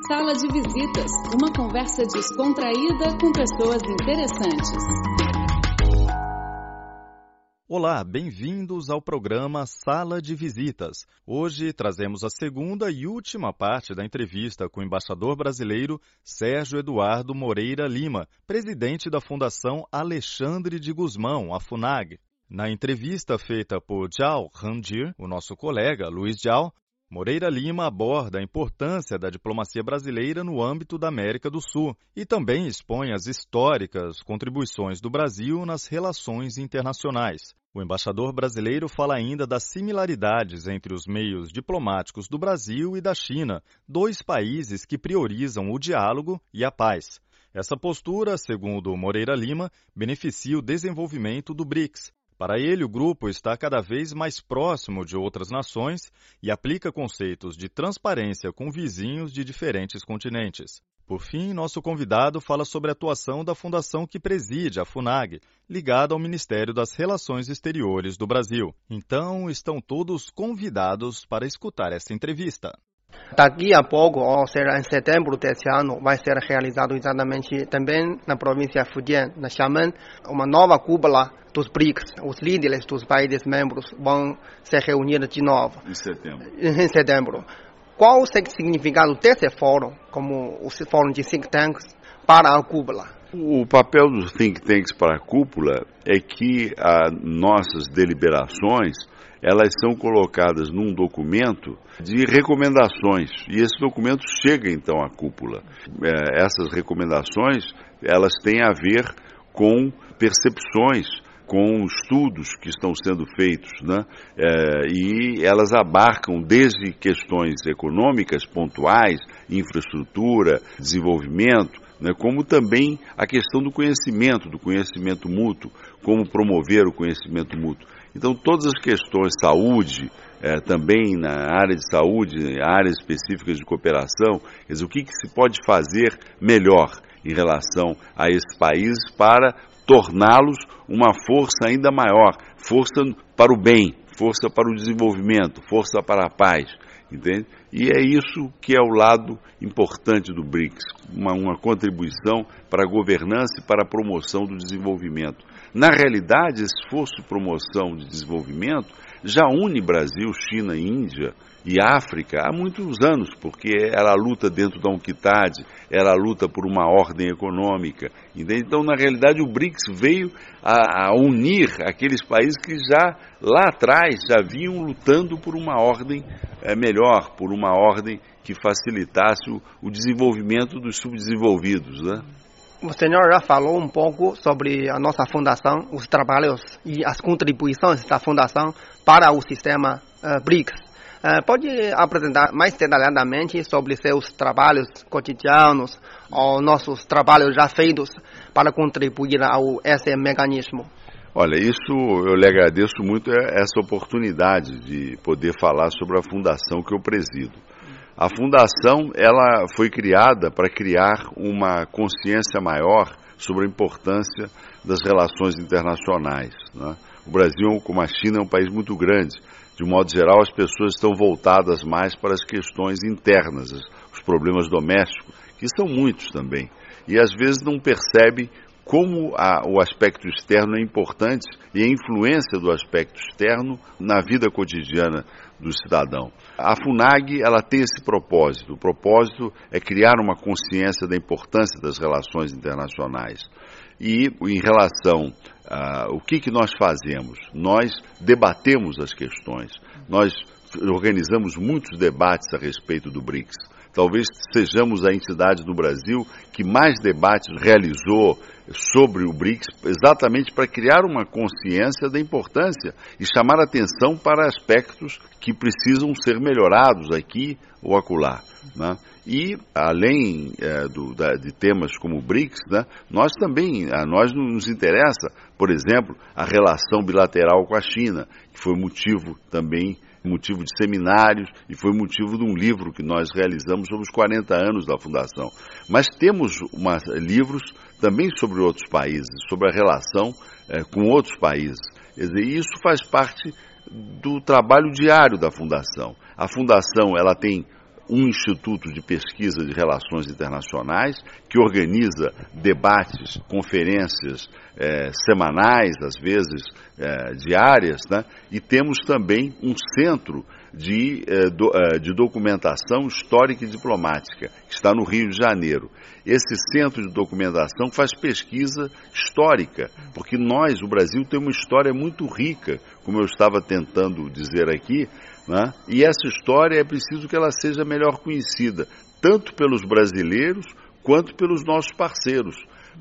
Sala de Visitas, uma conversa descontraída com pessoas interessantes. Olá, bem-vindos ao programa Sala de Visitas. Hoje trazemos a segunda e última parte da entrevista com o embaixador brasileiro Sérgio Eduardo Moreira Lima, presidente da Fundação Alexandre de Guzmão, a FUNAG. Na entrevista feita por Jiao Ranjir, o nosso colega Luiz Jiao, Moreira Lima aborda a importância da diplomacia brasileira no âmbito da América do Sul e também expõe as históricas contribuições do Brasil nas relações internacionais. O embaixador brasileiro fala ainda das similaridades entre os meios diplomáticos do Brasil e da China, dois países que priorizam o diálogo e a paz. Essa postura, segundo Moreira Lima, beneficia o desenvolvimento do BRICS, para ele, o grupo está cada vez mais próximo de outras nações e aplica conceitos de transparência com vizinhos de diferentes continentes. Por fim, nosso convidado fala sobre a atuação da fundação que preside, a FUNAG, ligada ao Ministério das Relações Exteriores do Brasil. Então, estão todos convidados para escutar essa entrevista. Daqui a pouco, ou seja, em setembro deste ano, vai ser realizado exatamente também na província de Fujian, na Xiamen, uma nova cúpula dos BRICS. Os líderes dos países membros vão se reunir de novo. Em setembro. Em setembro. Qual o significado desse fórum, como o fórum de think tanks, para a cúpula? O papel dos think tanks para a cúpula é que as nossas deliberações elas são colocadas num documento de recomendações e esse documento chega então à cúpula. É, essas recomendações elas têm a ver com percepções com estudos que estão sendo feitos, né? É, e elas abarcam desde questões econômicas pontuais, infraestrutura, desenvolvimento, né? como também a questão do conhecimento, do conhecimento mútuo, como promover o conhecimento mútuo. Então, todas as questões, saúde, é, também na área de saúde, áreas específicas de cooperação, o que, que se pode fazer melhor em relação a esses países para torná-los uma força ainda maior, força para o bem, força para o desenvolvimento, força para a paz, entende? E é isso que é o lado importante do BRICS, uma, uma contribuição para a governança e para a promoção do desenvolvimento. Na realidade, esforço de promoção de desenvolvimento já une Brasil, China Índia e África há muitos anos, porque era a luta dentro da UNCTAD, era a luta por uma ordem econômica. Então, na realidade, o BRICS veio a, a, unir aqueles países que já lá atrás já vinham lutando por uma ordem é, melhor, por uma ordem que facilitasse o, o desenvolvimento dos subdesenvolvidos. Né? O senhor já falou um pouco sobre a nossa fundação, os trabalhos e as contribuições da fundação para o sistema uh, BRICS. Uh, pode apresentar mais detalhadamente sobre seus trabalhos cotidianos ou nossos trabalhos já feitos para contribuir ao esse mecanismo? Olha, isso eu lhe agradeço muito é, essa oportunidade de poder falar sobre a fundação que eu presido. A fundação ela foi criada para criar uma consciência maior sobre a importância das relações internacionais. Né? O Brasil, como a China, é um país muito grande. De modo geral, as pessoas estão voltadas mais para as questões internas, os problemas domésticos, que são muitos também. E às vezes não percebem como a, o aspecto externo é importante e a influência do aspecto externo na vida cotidiana do cidadão. A FUNAG ela tem esse propósito. O propósito é criar uma consciência da importância das relações internacionais. E em relação a o que, que nós fazemos, nós debatemos as questões, nós organizamos muitos debates a respeito do BRICS. Talvez sejamos a entidade no Brasil que mais debates realizou sobre o BRICS, exatamente para criar uma consciência da importância e chamar atenção para aspectos que precisam ser melhorados aqui ou acolá. Né? E, além é, do, da, de temas como o BRICS, né, nós também, a nós nos interessa, por exemplo, a relação bilateral com a China, que foi motivo também motivo de seminários e foi motivo de um livro que nós realizamos sobre os 40 anos da Fundação. Mas temos uma, livros também sobre outros países, sobre a relação é, com outros países. Dizer, isso faz parte do trabalho diário da Fundação. A Fundação ela tem um instituto de pesquisa de relações internacionais que organiza debates, conferências é, semanais, às vezes é, diárias, né? e temos também um centro de, é, do, de documentação histórica e diplomática, que está no Rio de Janeiro. Esse centro de documentação faz pesquisa histórica, porque nós, o Brasil, tem uma história muito rica, como eu estava tentando dizer aqui, né? e essa história é preciso que ela seja melhor conhecida, tanto pelos brasileiros quanto pelos nossos parceiros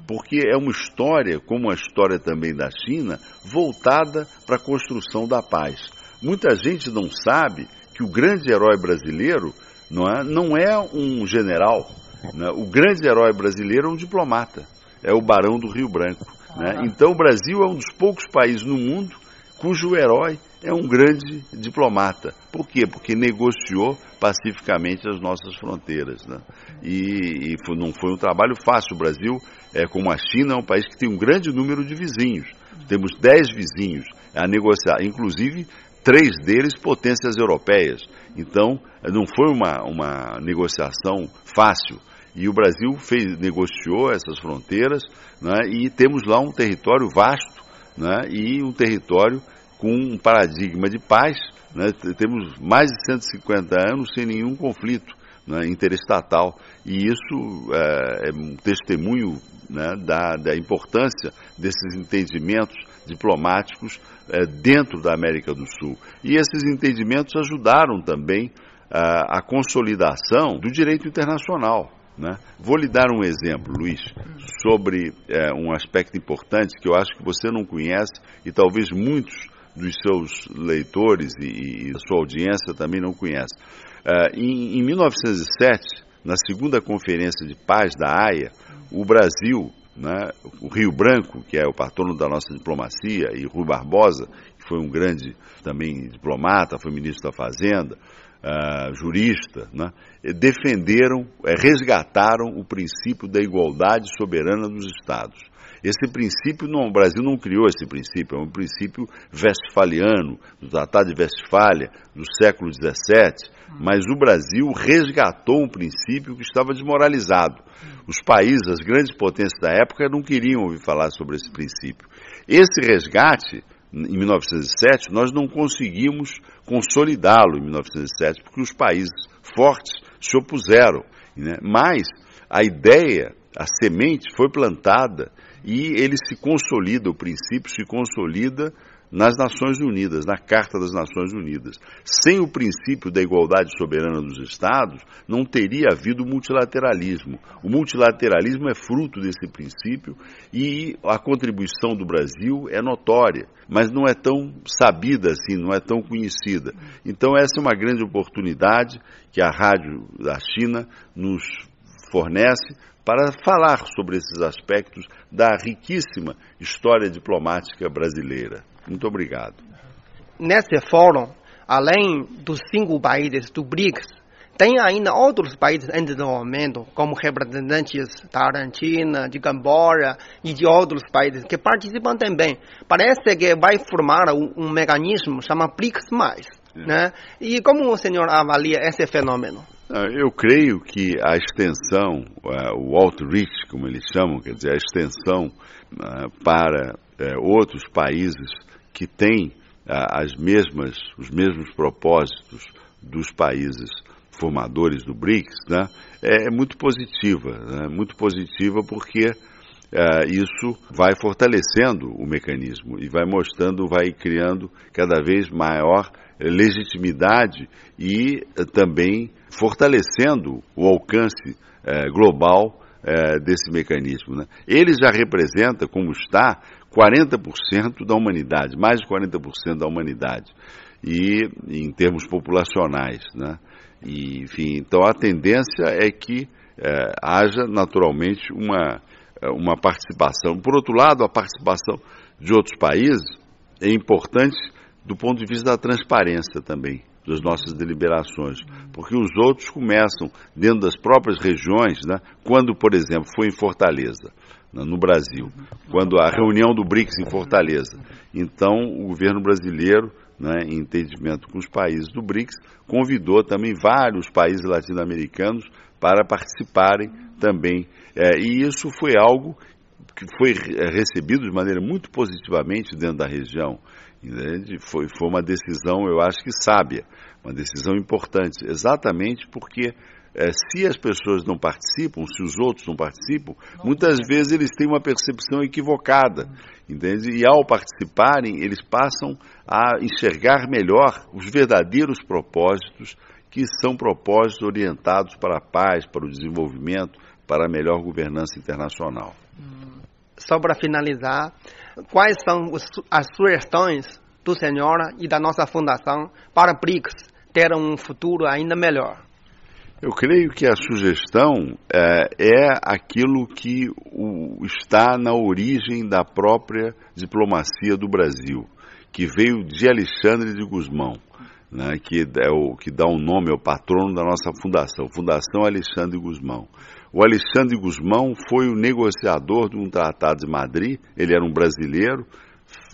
porque é uma história, como a história também da China, voltada para a construção da paz. Muita gente não sabe que o grande herói brasileiro não é, não é um general, né? o grande herói brasileiro é um diplomata, é o Barão do Rio Branco. Né? Então o Brasil é um dos poucos países no mundo cujo herói é um grande diplomata. Por quê? Porque negociou pacificamente as nossas fronteiras. Né? E, e foi, não foi um trabalho fácil. O Brasil, é, como a China, é um país que tem um grande número de vizinhos. Temos dez vizinhos a negociar, inclusive três deles potências europeias. Então, não foi uma, uma negociação fácil. E o Brasil fez, negociou essas fronteiras né, e temos lá um território vasto né, e um território com um paradigma de paz. Né, temos mais de 150 anos sem nenhum conflito né, interestatal. E isso é, é um testemunho né, da, da, importância desses entendimentos diplomáticos é, dentro da América do Sul. E esses entendimentos ajudaram também a, a consolidação do direito internacional. Né? Vou lhe dar um exemplo, Luiz, sobre é, um aspecto importante que eu acho que você não conhece e talvez muitos dos seus leitores e, e sua audiência também não conhece. É, em, em 1907, na segunda conferência de paz da Haia, o Brasil, né, o Rio Branco, que é o patrono da nossa diplomacia, e Rui Barbosa, que foi um grande também diplomata, foi ministro da Fazenda, uh, jurista, né, defenderam, uh, resgataram o princípio da igualdade soberana dos Estados. Esse princípio, não, o Brasil não criou esse princípio, é um princípio westfaliano, do Tratado de Westfália, do século XVII, mas o Brasil resgatou um princípio que estava desmoralizado. Os países, as grandes potências da época, não queriam ouvir falar sobre esse princípio. Esse resgate, em 1907, nós não conseguimos consolidá-lo em 1907, porque os países fortes se opuseram. Né? Mas a ideia, a semente foi plantada e ele se consolida, o princípio se consolida nas Nações Unidas, na Carta das Nações Unidas. Sem o princípio da igualdade soberana dos Estados, não teria havido multilateralismo. O multilateralismo é fruto desse princípio e a contribuição do Brasil é notória, mas não é tão sabida assim, não é tão conhecida. Então, essa é uma grande oportunidade que a Rádio da China nos fornece para falar sobre esses aspectos da riquíssima história diplomática brasileira. Muito obrigado. Nesse fórum, além dos cinco países do BRICS, tem ainda outros países em desenvolvimento, como representantes da Argentina, de Camboja e de outros países que participam também. Parece que vai formar um, um mecanismo chamado BRICS+. É. Né? E como o senhor avalia esse fenômeno? Ah, eu creio que a extensão, ah, o outreach, como eles chamam, quer dizer, a extensão ah, para eh, outros países que têm as mesmas, os mesmos propósitos dos países formadores do BRICS, né, é, é muito positiva, né, muito positiva porque é, isso vai fortalecendo o mecanismo e vai mostrando, vai criando cada vez maior legitimidade e eh, também fortalecendo o alcance é, global é, desse mecanismo. Né? Ele já representa, como está, 40% da humanidade, mais de 40% da humanidade, e em termos populacionais. Né? E, enfim, então a tendência é que é, haja naturalmente uma, uma participação. Por outro lado, a participação de outros países é importante do ponto de vista da transparência também das nossas deliberações, porque os outros começam dentro das próprias regiões, né, quando, por exemplo, foi em Fortaleza, né, no Brasil, quando a reunião do BRICS em Fortaleza. Então, o governo brasileiro né, em entendimento com os países do BRICS, convidou também vários países latino-americanos para participarem também. É, e isso foi algo que foi recebido de maneira muito positivamente dentro da região. Foi, foi uma decisão, eu acho que sábia, uma decisão importante, exatamente porque é, se as pessoas não participam, se os outros não participam, muitas vezes eles têm uma percepção equivocada, entende? E ao participarem, eles passam a enxergar melhor os verdadeiros propósitos, que são propósitos orientados para a paz, para o desenvolvimento, para a melhor governança internacional. Só para finalizar, quais são as sugestões do senhor e da nossa fundação para BRICS ter um futuro ainda melhor? Eu creio que a sugestão é, é aquilo que o, está na origem da própria diplomacia do Brasil, que veio de Alexandre de Gusmão, né, que, é o, que dá o um nome ao patrono da nossa fundação, Fundação Alexandre de Gusmão. O Alexandre de Gusmão foi o negociador de um tratado de Madrid, ele era um brasileiro,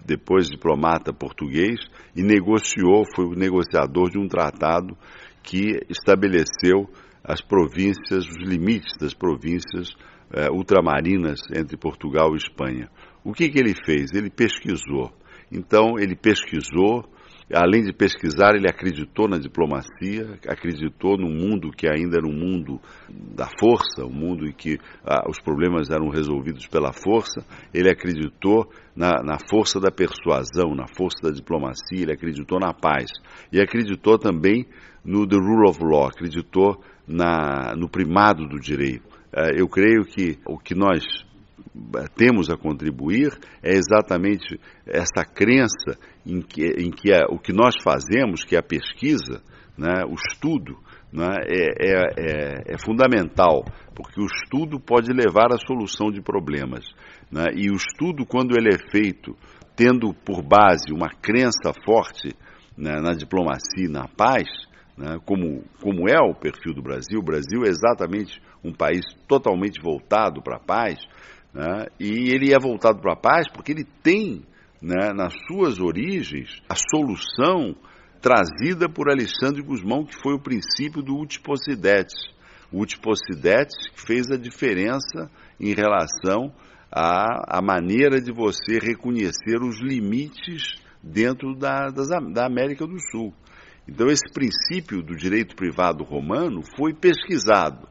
depois diplomata português, e negociou, foi o negociador de um tratado que estabeleceu as províncias, os limites das províncias é, ultramarinas entre Portugal e Espanha. O que, que ele fez? Ele pesquisou. Então, ele pesquisou, além de pesquisar, ele acreditou na diplomacia, acreditou no mundo que ainda era um mundo da força, um mundo em que ah, os problemas eram resolvidos pela força. Ele acreditou na, na, força da persuasão, na força da diplomacia, ele acreditou na paz. E acreditou também no The Rule of Law, acreditou na, no primado do direito. É, eu creio que o que nós temos a contribuir é exatamente essa crença em que, em que é, o que nós fazemos, que é a pesquisa, né, o estudo, né, é, é, é, fundamental, porque o estudo pode levar à solução de problemas. Né, e o estudo, quando ele é feito tendo por base uma crença forte né, na diplomacia e na paz, né, como, como é o perfil do Brasil. O Brasil é exatamente um país totalmente voltado para a paz, né, e ele é voltado para a paz porque ele tem né, nas suas origens a solução trazida por Alexandre Guzmão, que foi o princípio do Utposidetes. O Utposidetes que fez a diferença em relação à, à maneira de você reconhecer os limites dentro da, das, da América do Sul. Então, esse princípio do direito privado romano foi pesquisado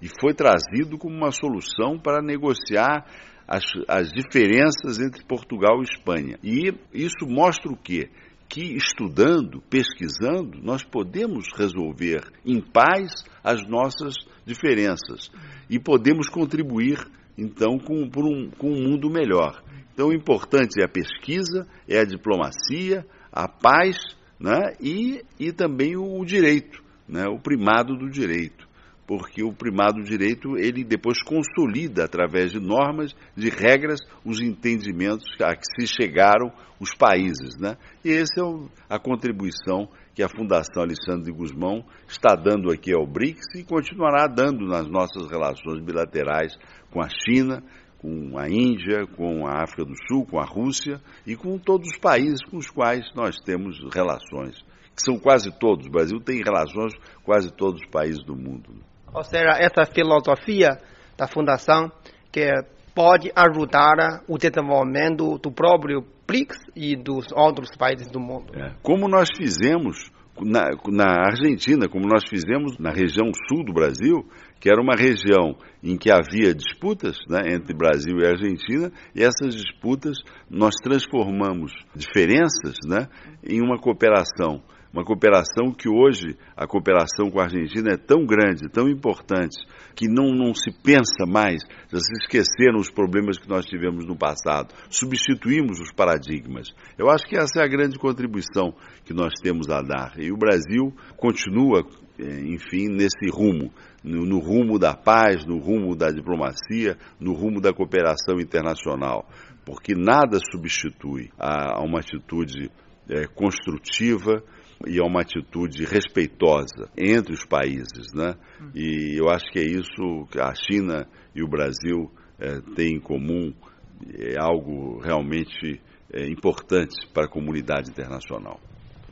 e foi trazido como uma solução para negociar as, as diferenças entre Portugal e Espanha. E isso mostra o quê? Que estudando, pesquisando, nós podemos resolver em paz as nossas diferenças e podemos contribuir, então, com, um, com um mundo melhor. Então, o importante é a pesquisa, é a diplomacia, a paz né? e, e também o direito, né? o primado do direito. Porque o primado do direito, ele depois consolida, através de normas, de regras, os entendimentos a que se chegaram os países. Né? E essa é a contribuição que a Fundação Alexandre de Guzmão está dando aqui ao BRICS e continuará dando nas nossas relações bilaterais com a China, com a Índia, com a África do Sul, com a Rússia e com todos os países com os quais nós temos relações, que são quase todos. O Brasil tem relações com quase todos os países do mundo. Ou seja, essa filosofia da Fundação que pode ajudar o desenvolvimento do próprio BRICS e dos outros países do mundo. É. Como nós fizemos na, na Argentina, como nós fizemos na região sul do Brasil, que era uma região em que havia disputas né, entre Brasil e Argentina, e essas disputas nós transformamos diferenças né, em uma cooperação uma cooperação que hoje, a cooperação com a Argentina é tão grande, tão importante, que não, não se pensa mais, já se esqueceram os problemas que nós tivemos no passado, substituímos os paradigmas. Eu acho que essa é a grande contribuição que nós temos a dar. E o Brasil continua, eh, enfim, nesse rumo, no, no rumo da paz, no rumo da diplomacia, no rumo da cooperação internacional, porque nada substitui a, a uma atitude é, construtiva e a uma atitude respeitosa entre os países, né? E eu acho que é isso que a China e o Brasil é, têm em comum, é algo realmente é, importante para a comunidade internacional.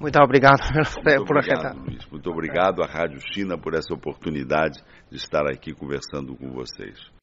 Muito obrigado Muito por obrigado, Luiz. Muito obrigado à Rádio China por essa oportunidade de estar aqui conversando com vocês.